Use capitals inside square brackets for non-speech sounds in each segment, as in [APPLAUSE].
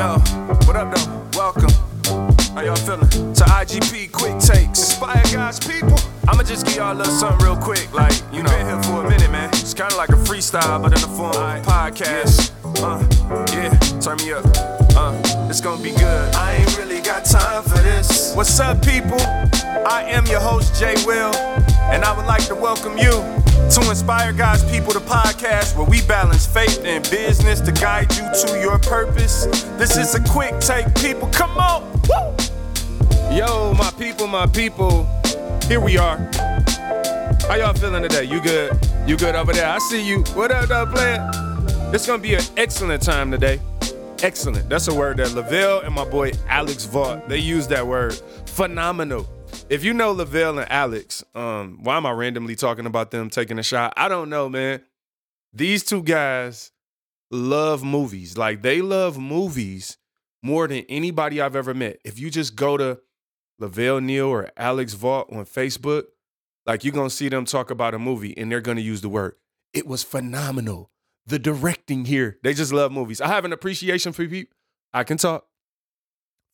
Yo, what up though? Welcome. How y'all feeling? To IGP Quick Takes. Inspire God's people. I'ma just give y'all a little something real quick. Like, you know, been here for a minute, man. It's kinda like a freestyle, but in the form of a podcast. Uh, yeah, turn me up. Uh, it's gonna be good. I ain't really got time for this. What's up, people? I am your host, Jay Will, and I would like to welcome you to Inspire God's People, to podcast where we balance faith and business to guide you to your purpose. This is a quick take, people. Come on. Woo! Yo, my people, my people. Here we are. How y'all feeling today? You good? You good over there? I see you. What up, though, player? It's gonna be an excellent time today. Excellent. That's a word that Lavelle and my boy Alex Vaught, they use that word. Phenomenal. If you know Lavelle and Alex, um, why am I randomly talking about them taking a shot? I don't know, man. These two guys love movies. Like they love movies more than anybody I've ever met. If you just go to Lavelle Neal or Alex Vaught on Facebook, like you're gonna see them talk about a movie and they're gonna use the word. It was phenomenal. The directing here, they just love movies. I have an appreciation for people. I can talk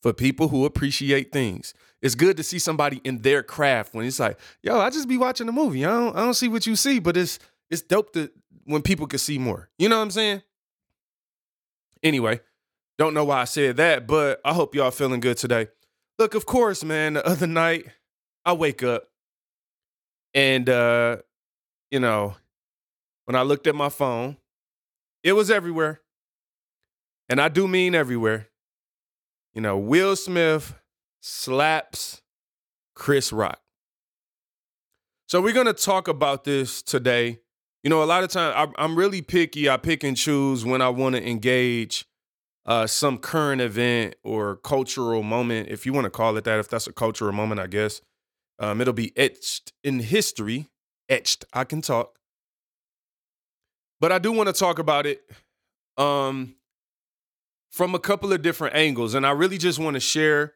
for people who appreciate things. It's good to see somebody in their craft when it's like, yo, I just be watching a movie. I don't, I don't see what you see, but it's it's dope to when people can see more. You know what I'm saying? Anyway, don't know why I said that, but I hope y'all feeling good today. Look, of course, man, the other night I wake up and uh, you know, when I looked at my phone, it was everywhere. And I do mean everywhere. You know, Will Smith slaps Chris Rock. So we're gonna talk about this today. You know, a lot of times I'm really picky. I pick and choose when I want to engage uh, some current event or cultural moment, if you want to call it that. If that's a cultural moment, I guess um, it'll be etched in history. Etched. I can talk, but I do want to talk about it um, from a couple of different angles, and I really just want to share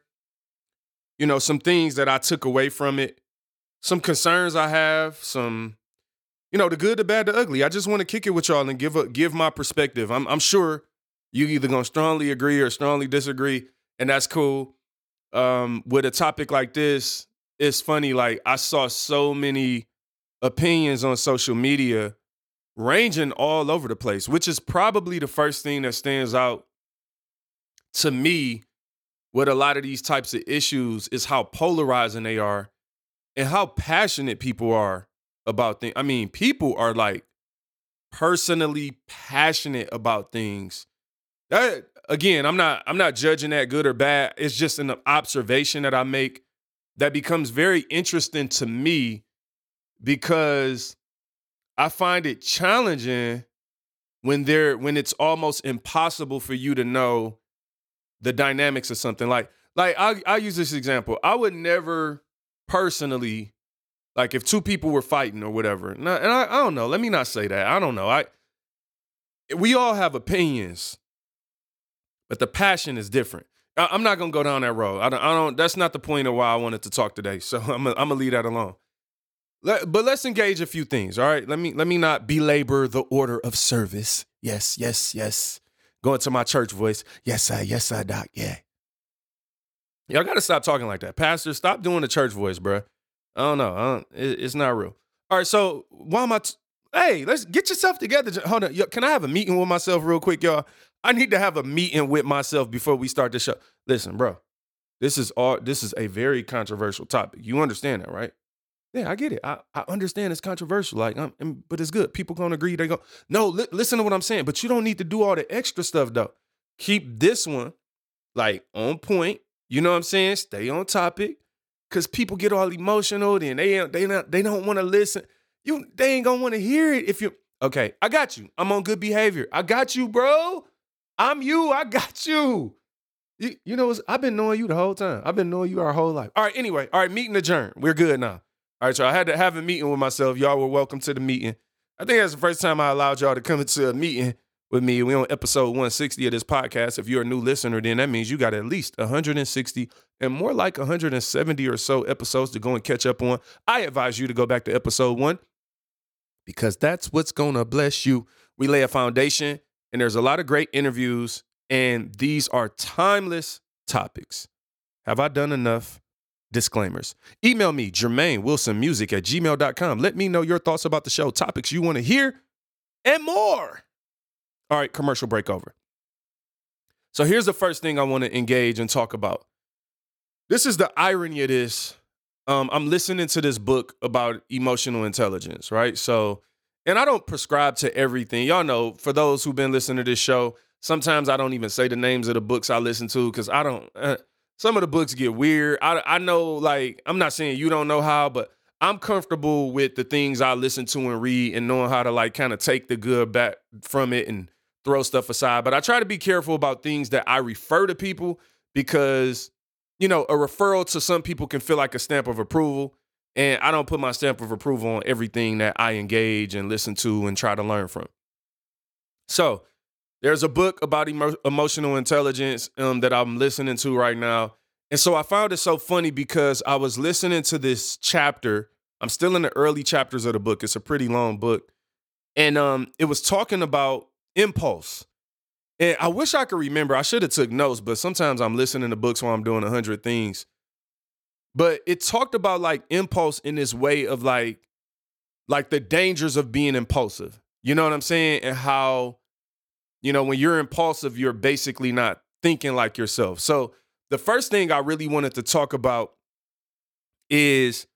you know, some things that I took away from it, some concerns I have, some, you know, the good, the bad, the ugly. I just want to kick it with y'all and give a, give my perspective. I'm, I'm sure you either gonna strongly agree or strongly disagree, and that's cool. Um, with a topic like this, it's funny. Like I saw so many opinions on social media, ranging all over the place, which is probably the first thing that stands out to me with a lot of these types of issues is how polarizing they are and how passionate people are about things. I mean, people are like personally passionate about things. That again, I'm not I'm not judging that good or bad. It's just an observation that I make that becomes very interesting to me because I find it challenging when there when it's almost impossible for you to know the dynamics of something. Like, like I I use this example. I would never personally, like, if two people were fighting or whatever. And I, and I, I don't know. Let me not say that. I don't know. I we all have opinions, but the passion is different. I, am not gonna go down that road. I don't, I don't. That's not the point of why I wanted to talk today. So [LAUGHS] I'm gonna, I'm gonna leave that alone. Let, but let's engage a few things. All right. Let me let me not belabor the order of service. Yes, yes, yes going to my church voice. Yes, sir. Yes, sir, doc. Yeah. Y'all got to stop talking like that. Pastor, stop doing the church voice, bro. I don't know. I don't, it, it's not real. All right. So why am I? T- hey, let's get yourself together. Hold on. Can I have a meeting with myself real quick, y'all? I need to have a meeting with myself before we start the show. Listen, bro. This is all. This is a very controversial topic. You understand that, right? Yeah, I get it. I, I understand it's controversial, like, um, but it's good. People gonna agree. They go, no, li- listen to what I'm saying. But you don't need to do all the extra stuff though. Keep this one like on point. You know what I'm saying? Stay on topic, cause people get all emotional. Then they they not they don't want to listen. You they ain't gonna want to hear it if you. Okay, I got you. I'm on good behavior. I got you, bro. I'm you. I got you. You, you know? I've been knowing you the whole time. I've been knowing you our whole life. All right. Anyway, all right. Meeting adjourned. We're good now. All right, so I had to have a meeting with myself. Y'all were welcome to the meeting. I think that's the first time I allowed y'all to come into a meeting with me. We're on episode 160 of this podcast. If you're a new listener, then that means you got at least 160 and more like 170 or so episodes to go and catch up on. I advise you to go back to episode one because that's what's gonna bless you. We lay a foundation, and there's a lot of great interviews And these are timeless topics. Have I done enough disclaimers? Email me, Jermaine Wilson Music at gmail.com. Let me know your thoughts about the show, topics you want to hear, and more. All right, commercial break over. So here's the first thing I want to engage and talk about. This is the irony of this. Um, I'm listening to this book about emotional intelligence, right? So, and I don't prescribe to everything. Y'all know, for those who've been listening to this show, sometimes I don't even say the names of the books I listen to because I don't. Uh, some of the books get weird. I I know, like, I'm not saying you don't know how, but I'm comfortable with the things I listen to and read and knowing how to like kind of take the good back from it and throw stuff aside. But I try to be careful about things that I refer to people because, you know, a referral to some people can feel like a stamp of approval. And I don't put my stamp of approval on everything that I engage and listen to and try to learn from. So there's a book about emo- emotional intelligence um, that I'm listening to right now. And so I found it so funny because I was listening to this chapter. I'm still in the early chapters of the book. It's a pretty long book. And um, it was talking about impulse. And I wish I could remember. I should have took notes, but sometimes I'm listening to books while I'm doing a hundred things. But it talked about like impulse in this way of like, like the dangers of being impulsive. You know what I'm saying? And how, you know, when you're impulsive, you're basically not thinking like yourself. So the first thing I really wanted to talk about is,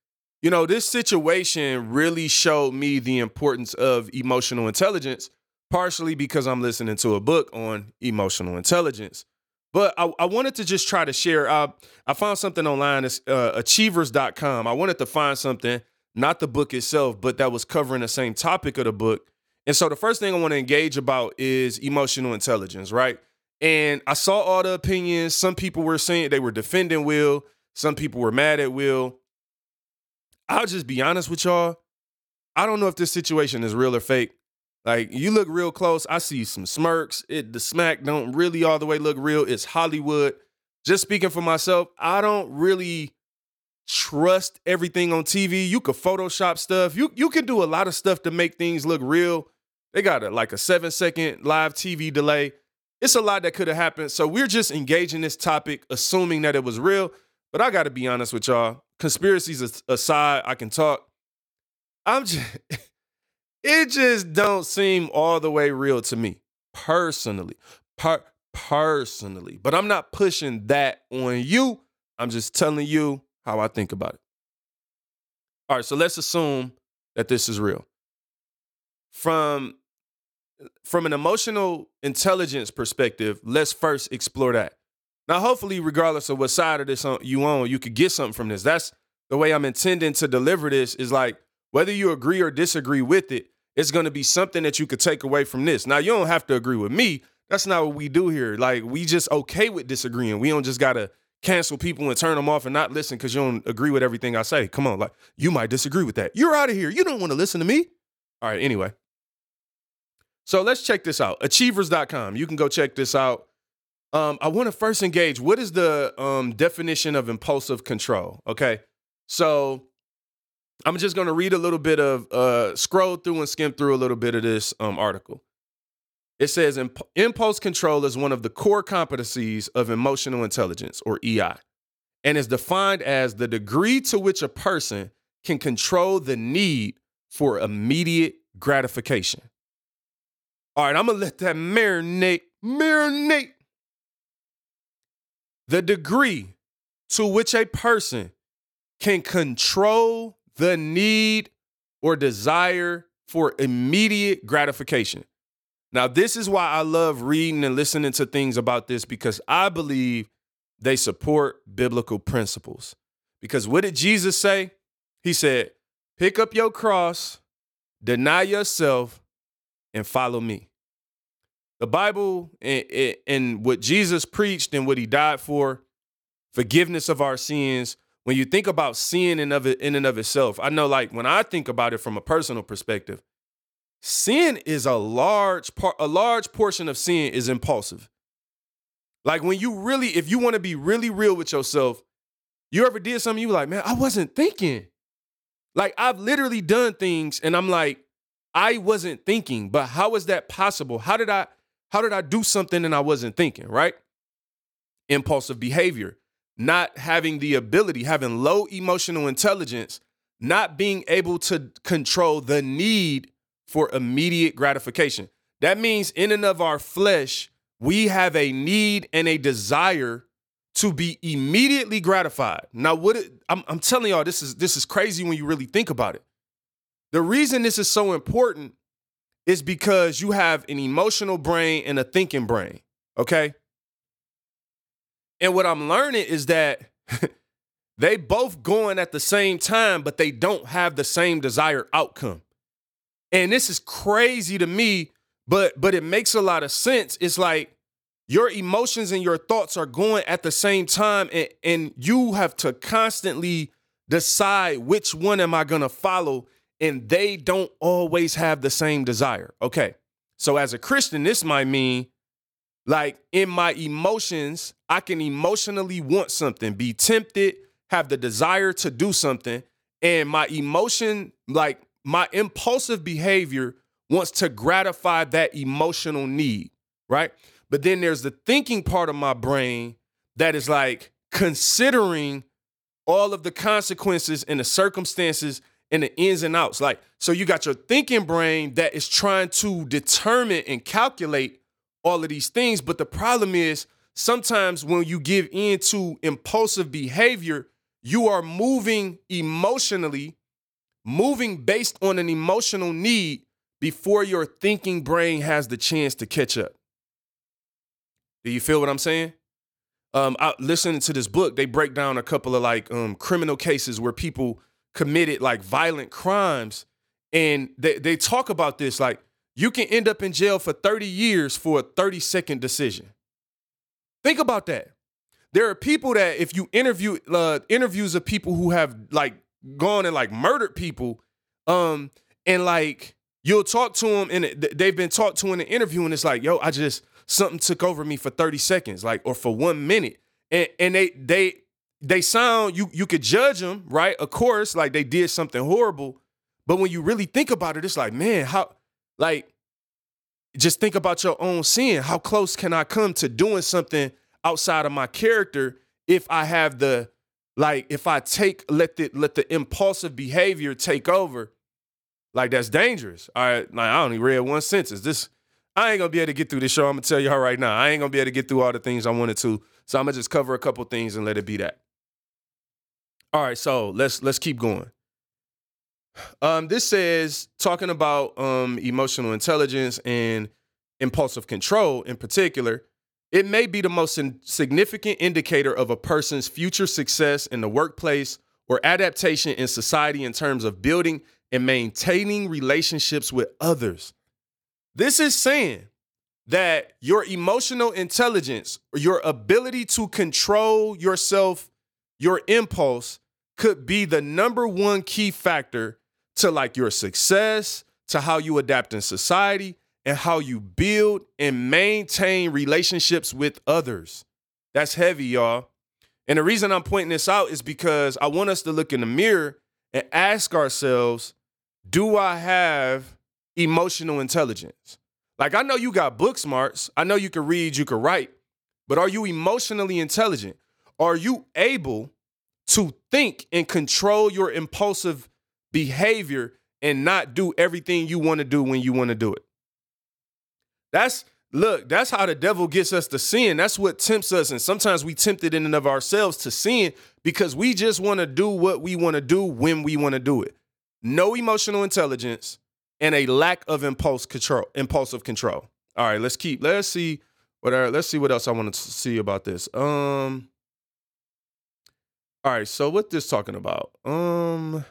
you know, this situation really showed me the importance of emotional intelligence partially because I'm listening to a book on emotional intelligence. But I, I wanted to just try to share. I, I found something online, uh, achievers.com. I wanted to find something, not the book itself, but that was covering the same topic of the book. And so the first thing I want to engage about is emotional intelligence, right? And I saw all the opinions. Some people were saying they were defending Will, some people were mad at Will. I'll just be honest with y'all. I don't know if this situation is real or fake. Like you look real close, I see some smirks. It the smack don't really all the way look real. It's Hollywood. Just speaking for myself, I don't really trust everything on TV. You could Photoshop stuff. You you can do a lot of stuff to make things look real. They got a, like a seven second live TV delay. It's a lot that could have happened. So we're just engaging this topic, assuming that it was real. But I got to be honest with y'all. Conspiracies aside, I can talk. I'm just [LAUGHS] it just don't seem all the way real to me personally. Per- personally. But I'm not pushing that on you. I'm just telling you how I think about it. All right, so let's assume that this is real. From from an emotional intelligence perspective, let's first explore that. Now, hopefully, regardless of what side of this you on, you could get something from this. That's the way I'm intending to deliver this. Is like whether you agree or disagree with it, it's going to be something that you could take away from this. Now, you don't have to agree with me. That's not what we do here. Like, we just okay with disagreeing. We don't just got to cancel people and turn them off and not listen because you don't agree with everything I say. Come on, like, you might disagree with that. You're out of here. You don't want to listen to me. All right, anyway. So let's check this out. Achievers.com. You can go check this out. Um, I want to first engage. What is the um, definition of impulsive control? Okay. So I'm just going to read a little bit of, uh, scroll through and skim through a little bit of this um, article. It says impulse control is one of the core competencies of emotional intelligence, or EI, and is defined as the degree to which a person can control the need for immediate gratification. All right, I'm gonna let that marinate, marinate. The degree to which a person can control the need or desire for immediate gratification. Now, this is why I love reading and listening to things about this because I believe they support biblical principles. Because what did Jesus say? He said, Pick up your cross, deny yourself, and follow me. The Bible and, and what Jesus preached and what he died for, forgiveness of our sins, when you think about sin in of it in and of itself, I know like when I think about it from a personal perspective, sin is a large part a large portion of sin is impulsive. Like when you really, if you want to be really real with yourself, you ever did something you were like, man, I wasn't thinking. Like I've literally done things and I'm like, I wasn't thinking, but how is that possible? How did I how did I do something and I wasn't thinking, right? Impulsive behavior, not having the ability, having low emotional intelligence, not being able to control the need for immediate gratification. That means, in and of our flesh, we have a need and a desire to be immediately gratified. Now, what it, I'm, I'm telling y'all, this is this is crazy when you really think about it. The reason this is so important is because you have an emotional brain and a thinking brain. Okay. And what I'm learning is that [LAUGHS] they both going at the same time, but they don't have the same desired outcome. And this is crazy to me, but but it makes a lot of sense. It's like your emotions and your thoughts are going at the same time, and, and you have to constantly decide which one am I gonna follow, and they don't always have the same desire. Okay. So as a Christian, this might mean like in my emotions, I can emotionally want something, be tempted, have the desire to do something, and my emotion, like my impulsive behavior, wants to gratify that emotional need, right? But then there's the thinking part of my brain that is like considering all of the consequences and the circumstances and the ins and outs. Like, so you got your thinking brain that is trying to determine and calculate all of these things. But the problem is sometimes when you give in to impulsive behavior, you are moving emotionally, moving based on an emotional need before your thinking brain has the chance to catch up. Do you feel what I'm saying? Um, I, listening to this book, they break down a couple of like um, criminal cases where people committed like violent crimes, and they they talk about this like you can end up in jail for 30 years for a 30 second decision. Think about that. There are people that if you interview uh, interviews of people who have like gone and like murdered people, um, and like you'll talk to them and they've been talked to in the interview, and it's like, yo, I just something took over me for 30 seconds, like, or for one minute. And, and they, they, they sound, you, you could judge them, right? Of course, like they did something horrible. But when you really think about it, it's like, man, how, like, just think about your own sin. How close can I come to doing something outside of my character if I have the, like, if I take, let the, let the impulsive behavior take over? Like, that's dangerous. All right. Like, I only read one sentence. This, I ain't gonna be able to get through this show. I'm gonna tell y'all right now. I ain't gonna be able to get through all the things I wanted to. So I'm gonna just cover a couple things and let it be that. All right, so let's let's keep going. Um, this says talking about um, emotional intelligence and impulsive control in particular. It may be the most significant indicator of a person's future success in the workplace or adaptation in society in terms of building and maintaining relationships with others. This is saying that your emotional intelligence, your ability to control yourself, your impulse, could be the number one key factor to like your success, to how you adapt in society, and how you build and maintain relationships with others. That's heavy, y'all. And the reason I'm pointing this out is because I want us to look in the mirror and ask ourselves, do I have emotional intelligence. Like I know you got book smarts. I know you can read, you can write, but are you emotionally intelligent? Are you able to think and control your impulsive behavior and not do everything you want to do when you want to do it? That's look, that's how the devil gets us to sin. That's what tempts us. And sometimes we tempt it in and of ourselves to sin because we just want to do what we want to do when we want to do it. No emotional intelligence, and a lack of impulse control, impulsive control. All right, let's keep. Let's see what. Let's see what else I want to see about this. Um. All right, so what this talking about? Um.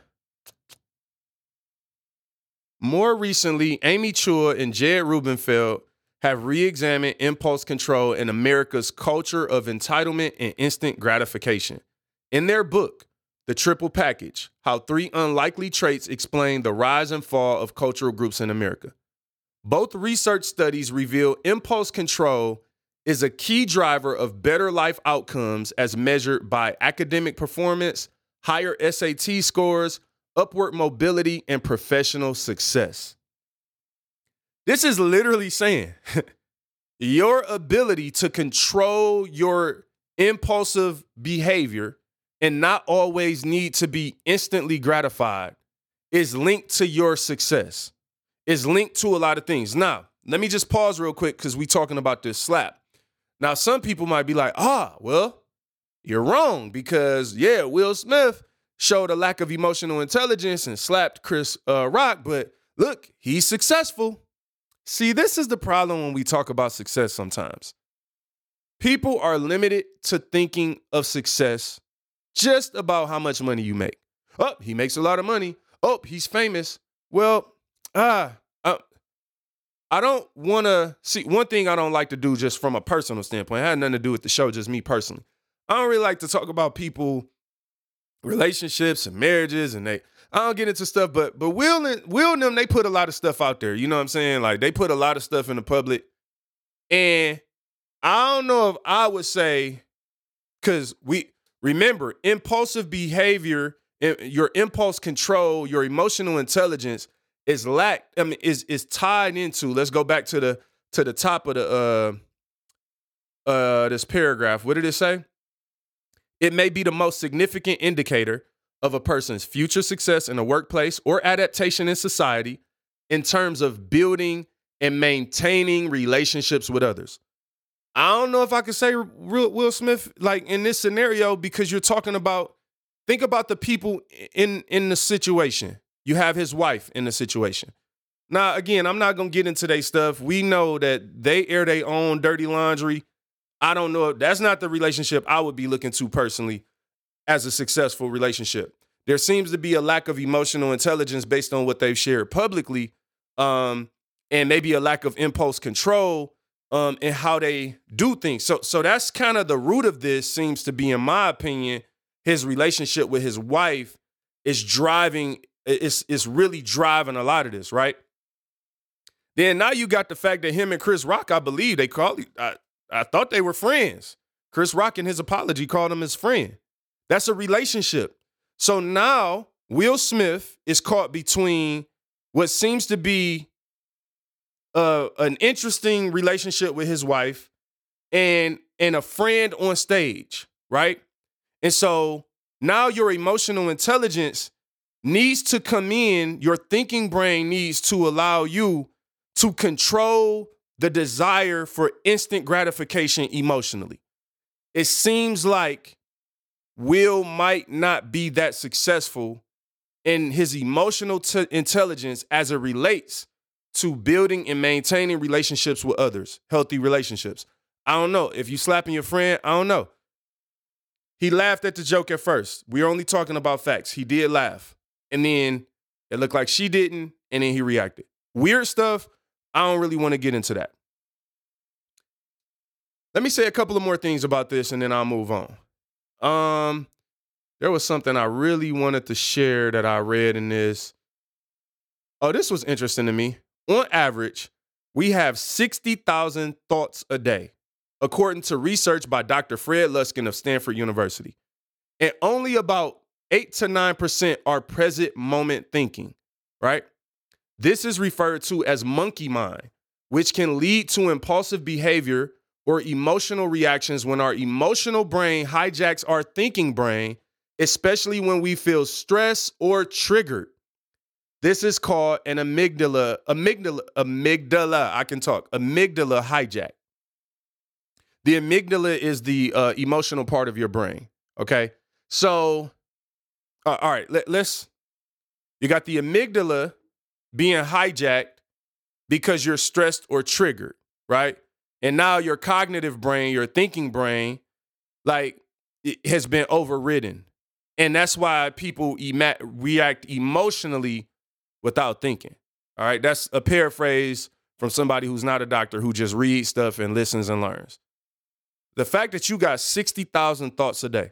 More recently, Amy Chua and Jed Rubenfeld have re-examined impulse control in America's culture of entitlement and instant gratification. In their book, the triple package How Three Unlikely Traits Explain the Rise and Fall of Cultural Groups in America. Both research studies reveal impulse control is a key driver of better life outcomes as measured by academic performance, higher SAT scores, upward mobility, and professional success. This is literally saying [LAUGHS] your ability to control your impulsive behavior and not always need to be instantly gratified is linked to your success. Is linked to a lot of things. Now, let me just pause real quick because we're talking about this slap. Now, some people might be like, ah, well, you're wrong because yeah, Will Smith showed a lack of emotional intelligence and slapped Chris uh, Rock, but look, he's successful. See, this is the problem when we talk about success sometimes. People are limited to thinking of success just about how much money you make. Oh, he makes a lot of money. Oh, he's famous. Well, ah, I don't want to see one thing I don't like to do just from a personal standpoint. It had nothing to do with the show, just me personally. I don't really like to talk about people relationships and marriages and they I don't get into stuff, but but Will and Will and them, they put a lot of stuff out there. You know what I'm saying? Like they put a lot of stuff in the public. And I don't know if I would say, because we remember impulsive behavior, eh, your impulse control, your emotional intelligence is lacked. I mean, is is tied into. Let's go back to the to the top of the uh uh this paragraph. What did it say? It may be the most significant indicator of a person's future success in the workplace or adaptation in society in terms of building and maintaining relationships with others. I don't know if I could say Will Smith like in this scenario because you're talking about think about the people in in the situation. You have his wife in the situation. Now, again, I'm not gonna get into their stuff. We know that they air their own dirty laundry. I don't know. That's not the relationship I would be looking to personally as a successful relationship. There seems to be a lack of emotional intelligence based on what they've shared publicly, um, and maybe a lack of impulse control um, in how they do things. So, so that's kind of the root of this. Seems to be, in my opinion, his relationship with his wife is driving. It's it's really driving a lot of this, right? Then now you got the fact that him and Chris Rock, I believe they call. I, I thought they were friends. Chris Rock in his apology called him his friend. That's a relationship. So now Will Smith is caught between what seems to be uh, an interesting relationship with his wife and and a friend on stage, right? And so now your emotional intelligence needs to come in, your thinking brain needs to allow you to control the desire for instant gratification emotionally. It seems like Will might not be that successful in his emotional t- intelligence as it relates to building and maintaining relationships with others, healthy relationships. I don't know. If you slapping your friend, I don't know. He laughed at the joke at first. We're only talking about facts. He did laugh. And then it looked like she didn't, and then he reacted. Weird stuff, I don't really want to get into that. Let me say a couple of more things about this and then I'll move on. Um, there was something I really wanted to share that I read in this. Oh, this was interesting to me. On average, we have 60,000 thoughts a day, according to research by Dr. Fred Luskin of Stanford University. And only about 8 to 9% are present moment thinking, right? This is referred to as monkey mind, which can lead to impulsive behavior or emotional reactions when our emotional brain hijacks our thinking brain, especially when we feel stress or triggered. This is called an amygdala, amygdala, amygdala. I can talk. Amygdala hijack. The amygdala is the uh, emotional part of your brain. Okay, so uh, all right, let, let's. You got the amygdala being hijacked because you're stressed or triggered, right? And now your cognitive brain, your thinking brain, like it has been overridden. And that's why people ema- react emotionally without thinking. All right. That's a paraphrase from somebody who's not a doctor who just reads stuff and listens and learns. The fact that you got 60,000 thoughts a day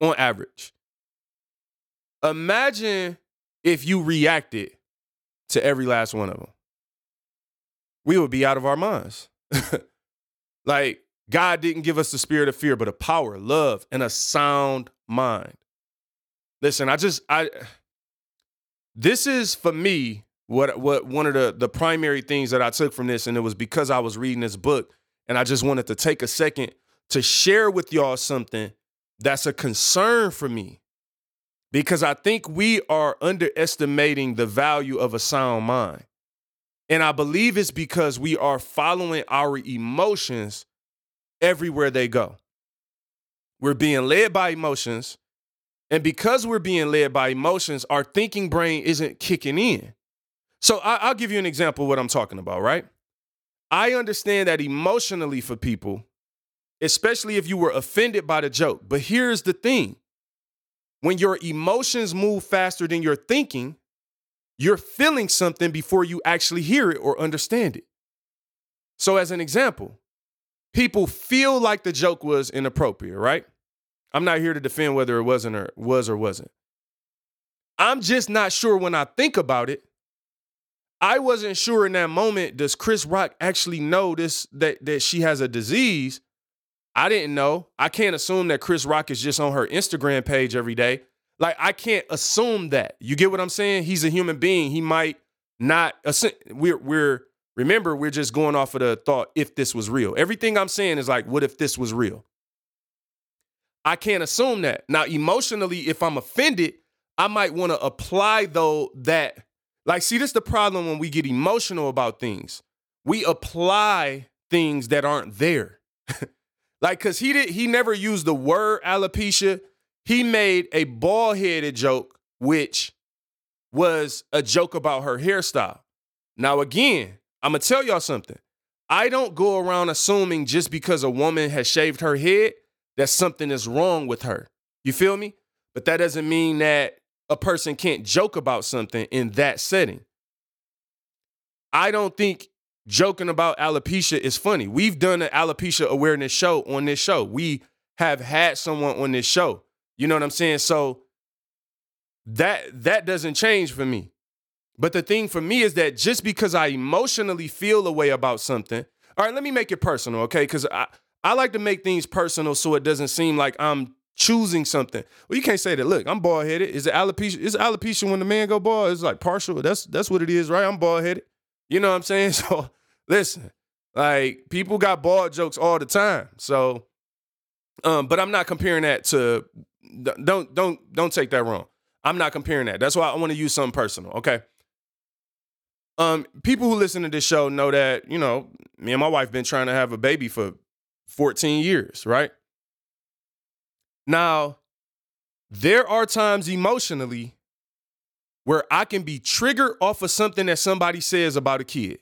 on average. Imagine if you reacted to every last one of them we would be out of our minds. [LAUGHS] like, God didn't give us the spirit of fear, but a power, love, and a sound mind. Listen, I just, I, this is for me what what one of the the primary things that I took from this, and it was because I was reading this book, and I just wanted to take a second to share with y'all something that's a concern for me. Because I think we are underestimating the value of a sound mind. And I believe it's because we are following our emotions everywhere they go. We're being led by emotions. And because we're being led by emotions, our thinking brain isn't kicking in. So I, will give you an example of what I'm talking about, right? I understand that emotionally for people, especially if you were offended by the joke. But here's the thing when your emotions move faster than your thinking, you're feeling something before you actually hear it or understand it. So, as an example, people feel like the joke was inappropriate, right? I'm not here to defend whether it wasn't or was or wasn't. I'm just not sure when I think about it. I wasn't sure in that moment, does Chris Rock actually know this that that she has a disease? I didn't know. I can't assume that Chris Rock is just on her Instagram page every day. Like I can't assume that. You get what I'm saying? He's a human being. He might not we're we're remember we're just going off of the thought if this was real. Everything I'm saying is like what if this was real? I can't assume that. Now emotionally if I'm offended, I might want to apply though that like see this is the problem when we get emotional about things. We apply things that aren't there. [LAUGHS] like cuz he did he never used the word alopecia he made a bald headed joke, which was a joke about her hairstyle. Now, again, I'm gonna tell y'all something. I don't go around assuming just because a woman has shaved her head that something is wrong with her. You feel me? But that doesn't mean that a person can't joke about something in that setting. I don't think joking about alopecia is funny. We've done an alopecia awareness show on this show. We have had someone on this show you know what I'm saying? So that that doesn't change for me. But the thing for me is that just because I emotionally feel a way about something, all right, let me make it personal, okay? Because I, I like to make things personal so it doesn't seem like I'm choosing something. Well, you can't say that. Look, I'm bald headed. Is it alopecia? Is alopecia when the man go bald? It's like partial. That's that's what it is, right? I'm bald headed. You know what I'm saying? [LAUGHS] So listen, like people got bald jokes all the time. So, um, but I'm not comparing that to don't don't don't take that wrong. I'm not comparing that. That's why I want to use something personal. Okay. Um, people who listen to this show know that you know me and my wife been trying to have a baby for 14 years, right? Now, there are times emotionally where I can be triggered off of something that somebody says about a kid.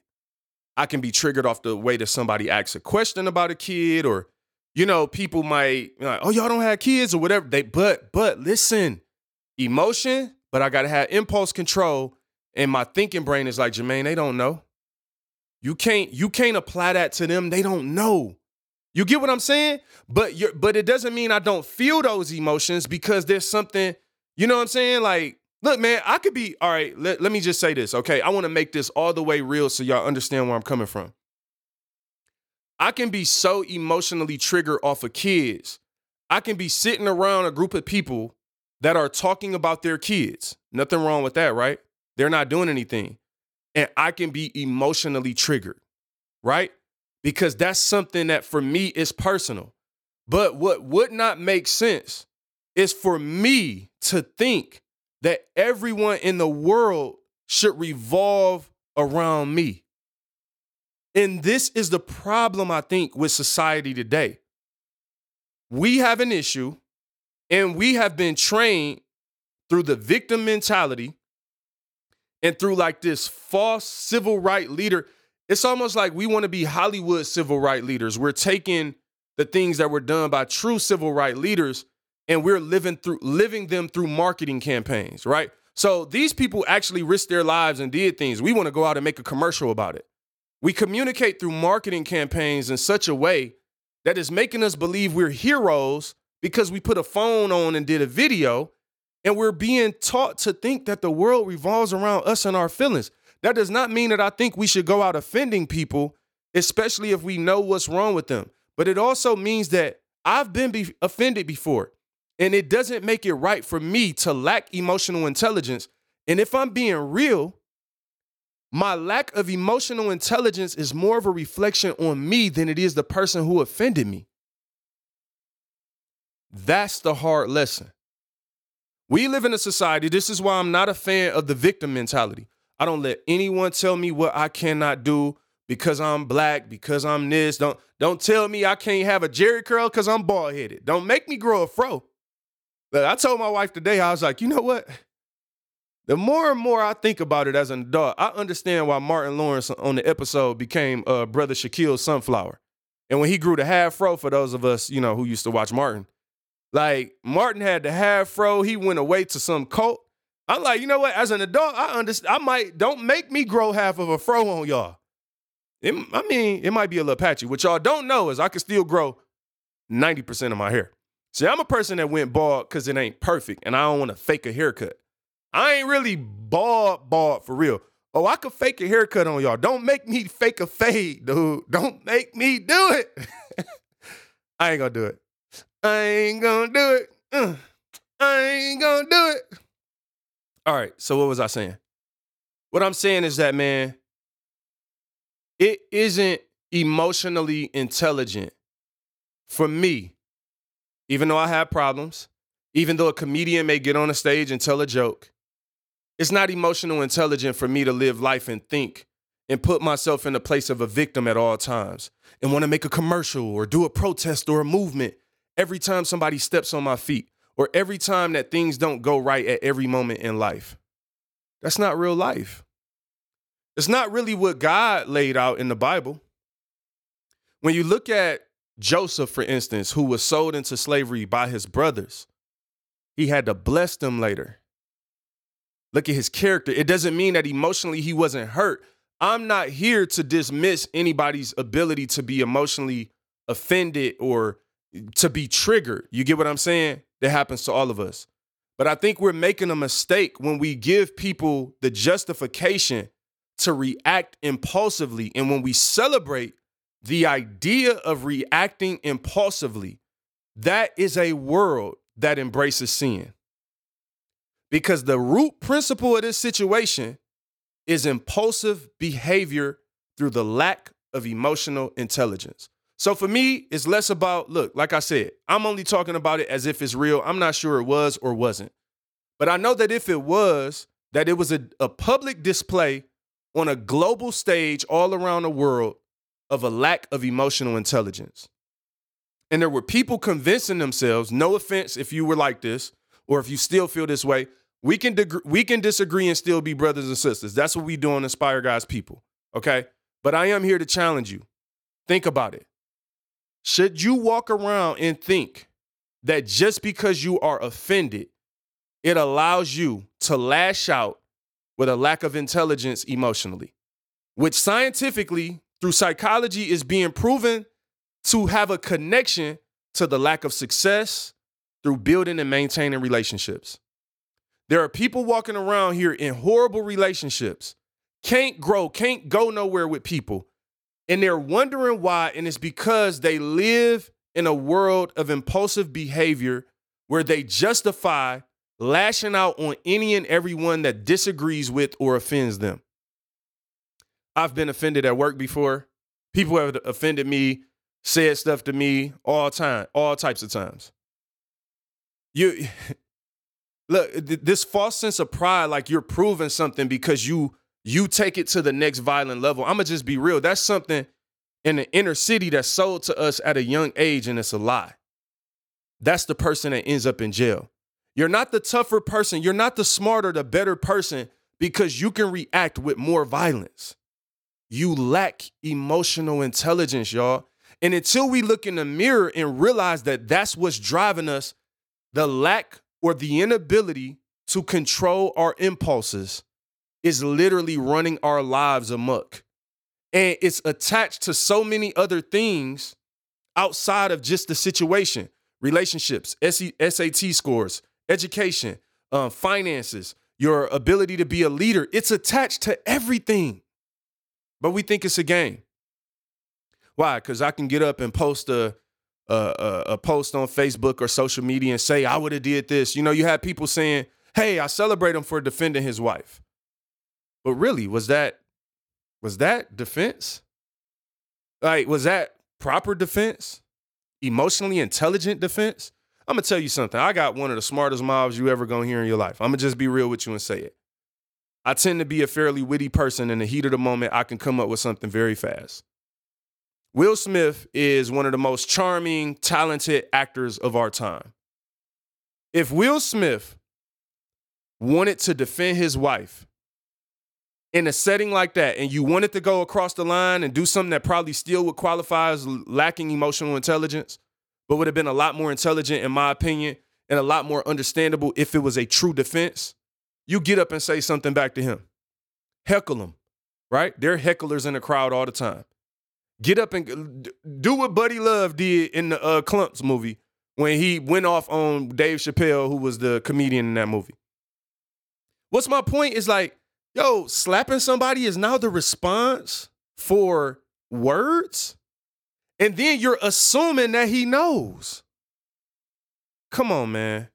I can be triggered off the way that somebody asks a question about a kid or you know, people might like, oh, y'all don't have kids or whatever. They but but listen, emotion, but I gotta have impulse control. And my thinking brain is like, Jermaine, they don't know. You can't you can't apply that to them. They don't know. You get what I'm saying? But you but it doesn't mean I don't feel those emotions because there's something, you know what I'm saying? Like, look, man, I could be all right. Let, let me just say this, okay? I want to make this all the way real so y'all understand where I'm coming from. I can be so emotionally triggered off of kids. I can be sitting around a group of people that are talking about their kids. Nothing wrong with that, right? They're not doing anything. And I can be emotionally triggered, right? Because that's something that for me is personal. But what would not make sense is for me to think that everyone in the world should revolve around me. And this is the problem, I think, with society today. We have an issue, and we have been trained through the victim mentality and through like this false civil right leader. It's almost like we want to be Hollywood civil right leaders. We're taking the things that were done by true civil right leaders and we're living through living them through marketing campaigns, right? So these people actually risked their lives and did things. We want to go out and make a commercial about it. We communicate through marketing campaigns in such a way that is making us believe we're heroes because we put a phone on and did a video, and we're being taught to think that the world revolves around us and our feelings. That does not mean that I think we should go out offending people, especially if we know what's wrong with them. But it also means that I've been be- offended before, and it doesn't make it right for me to lack emotional intelligence. And if I'm being real, My lack of emotional intelligence is more of a reflection on me than it is the person who offended me. That's the hard lesson. We live in a society, this is why I'm not a fan of the victim mentality. I don't let anyone tell me what I cannot do because I'm black, because I'm this. Don't don't tell me I can't have a Jheri curl because I'm bald headed. Don't make me grow a fro. I told my wife today, I was like, you know what? The more and more I think about it as an adult, I understand why Martin Lawrence on the episode became uh, brother Shaquille Sunflower. And when he grew the half fro, for those of us, you know, who used to watch Martin, like Martin had the half fro, he went away to some cult. I'm like, you know what? As an adult, I understand. I might don't make me grow half of a fro on y'all. It, I mean, it might be a little patchy. What y'all don't know is I can still grow 90% of my hair. See, I'm a person that went bald because it ain't perfect and I don't want to fake a haircut. I ain't really bald, bald for real. Oh, I could fake a haircut on y'all. Don't make me fake a fade, dude. Don't make me do it. [LAUGHS] I ain't gonna do it. I ain't gonna do it. Uh, I ain't gonna do it. All right, so what was I saying? What I'm saying is that, man, it isn't emotionally intelligent for me, even though I have problems, even though a comedian may get on a stage and tell a joke, it's not emotional intelligent for me to live life and think and put myself in the place of a victim at all times and want to make a commercial or do a protest or a movement every time somebody steps on my feet or every time that things don't go right at every moment in life. That's not real life. It's not really what God laid out in the Bible. When you look at Joseph, for instance, who was sold into slavery by his brothers, he had to bless them later. Look at his character. It doesn't mean that emotionally he wasn't hurt. I'm not here to dismiss anybody's ability to be emotionally offended or to be triggered. You get what I'm saying? That happens to all of us. But I think we're making a mistake when we give people the justification to react impulsively. And when we celebrate the idea of reacting impulsively, that is a world that embraces sin. Because the root principle of this situation is impulsive behavior through the lack of emotional intelligence. So for me, it's less about, look, like I said, I'm only talking about it as if it's real. I'm not sure it was or wasn't. But I know that if it was, that it was a, a public display on a global stage all around the world of a lack of emotional intelligence. And there were people convincing themselves, no offense if you were like this, or if you still feel this way, we can, deg- we can disagree and still be brothers and sisters. That's what we do on Inspire God's People, okay? But I am here to challenge you. Think about it. Should you walk around and think that just because you are offended, it allows you to lash out with a lack of intelligence emotionally, which scientifically, through psychology, is being proven to have a connection to the lack of success through building and maintaining relationships. There are people walking around here in horrible relationships, can't grow, can't go nowhere with people, and they're wondering why. And it's because they live in a world of impulsive behavior where they justify lashing out on any and everyone that disagrees with or offends them. I've been offended at work before. People have offended me, said stuff to me all time, all types of times. You [LAUGHS] look, this false sense of pride, like you're proving something because you you take it to the next violent level. I'm gonna just be real. That's something in the inner city that's sold to us at a young age, and it's a lie. That's the person that ends up in jail. You're not the tougher person. You're not the smarter, the better person because you can react with more violence. You lack emotional intelligence, y'all. And until we look in the mirror and realize that that's what's driving us, the lack or the inability to control our impulses is literally running our lives amok. And it's attached to so many other things outside of just the situation relationships, SAT scores, education, uh, finances, your ability to be a leader. It's attached to everything. But we think it's a game. Why? Because I can get up and post a, a, a post on Facebook or social media and say I would have did this. You know, you had people saying, "Hey, I celebrate him for defending his wife." But really, was that Was that defense? Like, was that proper defense? Emotionally intelligent defense? I'm gonna tell you something. I got one of the smartest mobs you ever gonna hear in your life. I'm gonna just be real with you and say it. I tend to be a fairly witty person. In the heat of the moment, I can come up with something very fast. Will Smith is one of the most charming, talented actors of our time. If Will Smith wanted to defend his wife in a setting like that, and you wanted to go across the line and do something that probably still would qualify as lacking emotional intelligence, but would have been a lot more intelligent, in my opinion, and a lot more understandable if it was a true defense, you get up and say something back to him. Heckle him, right? There are hecklers in the crowd all the time. Get up and do what Buddy Love did in the uh, Klumps movie when he went off on Dave Chappelle, who was the comedian in that movie. What's my point is like, yo, slapping somebody is now the response for words? And then you're assuming that he knows. Come on, man.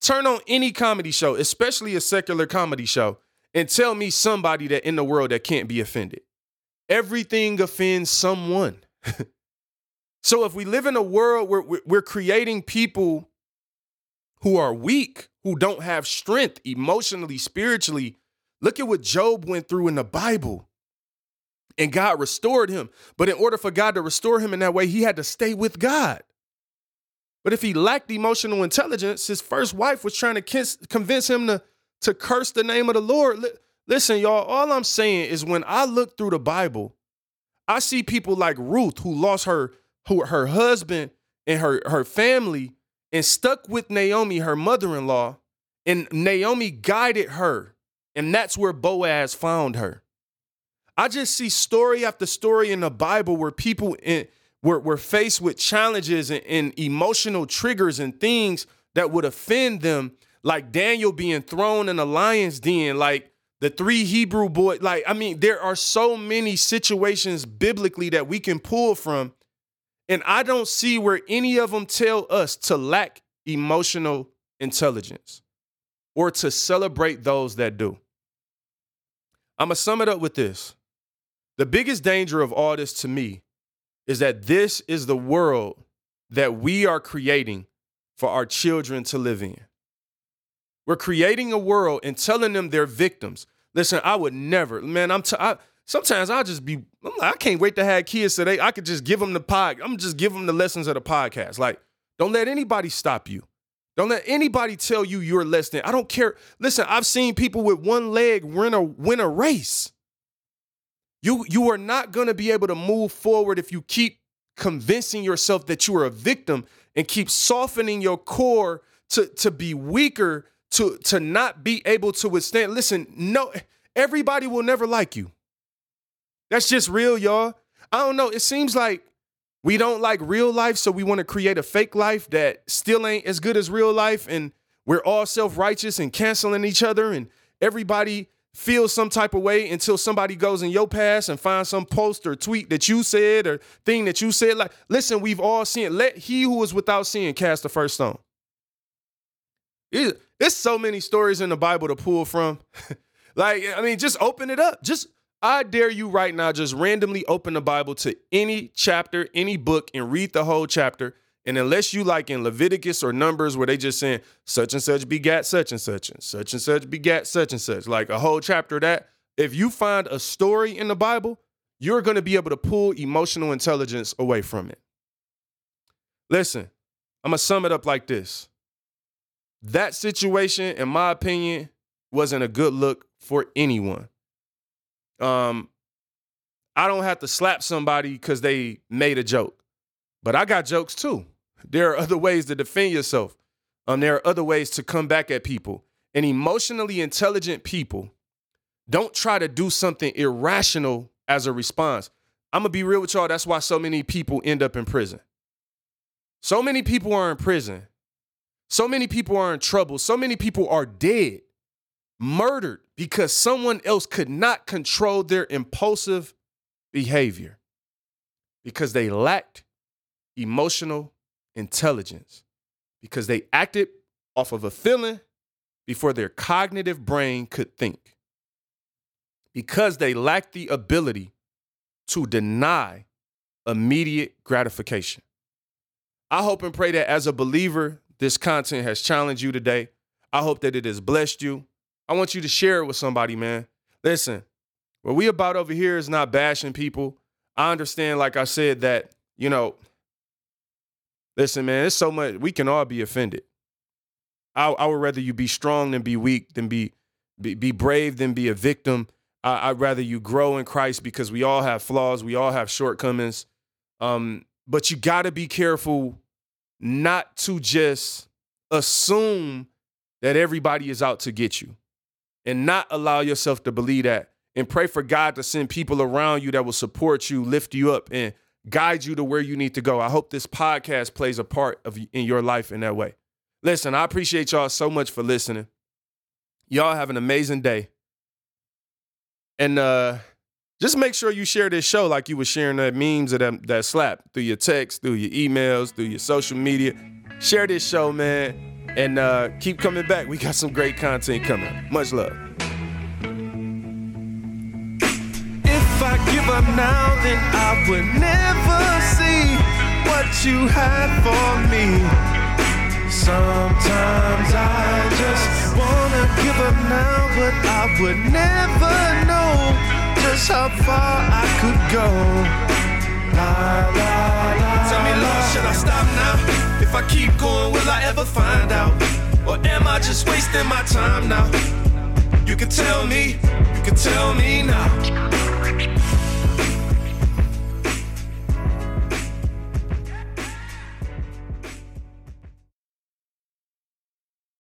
Turn on any comedy show, especially a secular comedy show, and tell me somebody that in the world that can't be offended. Everything offends someone. [LAUGHS] so if we live in a world where we're creating people who are weak, who don't have strength emotionally, spiritually, look at what Job went through in the Bible. And God restored him. But in order for God to restore him in that way, he had to stay with God. But if he lacked emotional intelligence, his first wife was trying to convince him to, to curse the name of the Lord. Listen, y'all, all I'm saying is when I look through the Bible, I see people like Ruth who lost her who her husband and her her family and stuck with Naomi, her mother-in-law, and Naomi guided her. And that's where Boaz found her. I just see story after story in the Bible where people in, were, were faced with challenges and, and emotional triggers and things that would offend them, like Daniel being thrown in a lion's den, like the three Hebrew boys. Like, I mean, there are so many situations biblically that we can pull from. And I don't see where any of them tell us to lack emotional intelligence or to celebrate those that do. I'm going to sum it up with this. The biggest danger of all this to me is that this is the world that we are creating for our children to live in. We're creating a world and telling them they're victims. Listen, I would never, man. I'm t- I, sometimes I'll just be. I can't wait to have kids they I could just give them the pod. I'm just give them the lessons of the podcast. Like, don't let anybody stop you. Don't let anybody tell you you're less than. I don't care. Listen, I've seen people with one leg win a win a race. You you are not going to be able to move forward if you keep convincing yourself that you are a victim and keep softening your core to to be weaker to to not be able to withstand. Listen, no everybody will never like you. That's just real, y'all. I don't know. It seems like we don't like real life, so we want to create a fake life that still ain't as good as real life and we're all self-righteous and canceling each other and everybody feel some type of way until somebody goes in your past and finds some post or tweet that you said or thing that you said. Like, listen, we've all seen. Let he who is without sin cast the first stone. It's so many stories in the Bible to pull from. [LAUGHS] like, I mean, just open it up. Just I dare you right now, just randomly open the Bible to any chapter, any book, and read the whole chapter and unless you like in Leviticus or Numbers where they just saying such and such begat such and such and such and such begat such and such, like a whole chapter of that, if you find a story in the Bible, you're going to be able to pull emotional intelligence away from it. Listen, I'm going to sum it up like this. That situation, in my opinion, wasn't a good look for anyone. Um, I don't have to slap somebody because they made a joke, but I got jokes too. There are other ways to defend yourself. Um, there are other ways to come back at people. And emotionally intelligent people don't try to do something irrational as a response. I'm gonna be real with y'all. That's why so many people end up in prison. So many people are in prison. So many people are in trouble. So many people are dead, murdered because someone else could not control their impulsive behavior because they lacked emotional intelligence because they acted off of a feeling before their cognitive brain could think. because they lacked the ability to deny immediate gratification. I hope and pray that as a believer, this content has challenged you today. I hope that it has blessed you. I want you to share it with somebody, man. Listen, what we about over here is not bashing people. I understand, like I said, that, you know, listen, man, it's so much, we can all be offended. I, I would rather you be strong than be weak, than be be, be brave than be a victim. I, would rather you grow in Christ because we all have flaws, we all have shortcomings. Um, but you got to be careful not to just assume that everybody is out to get you and not allow yourself to believe that and pray for God to send people around you that will support you, lift you up and guide you to where you need to go. I hope this podcast plays a part of in your life in that way. Listen, I appreciate y'all so much for listening. Y'all have an amazing day. And uh just make sure you share this show like you were sharing that memes that, that slap through your text, through your emails, through your social media. Share this show, man. And uh, keep coming back. We got some great content coming. Much love. Up now, then I would never see what you had for me. Sometimes I just wanna give up now, but I would never know just how far I could go. La, la, la, Tell me, Lord, should I stop now? If I keep going, will I ever find out? Or am I just wasting my time now? You can tell me, you can tell me now.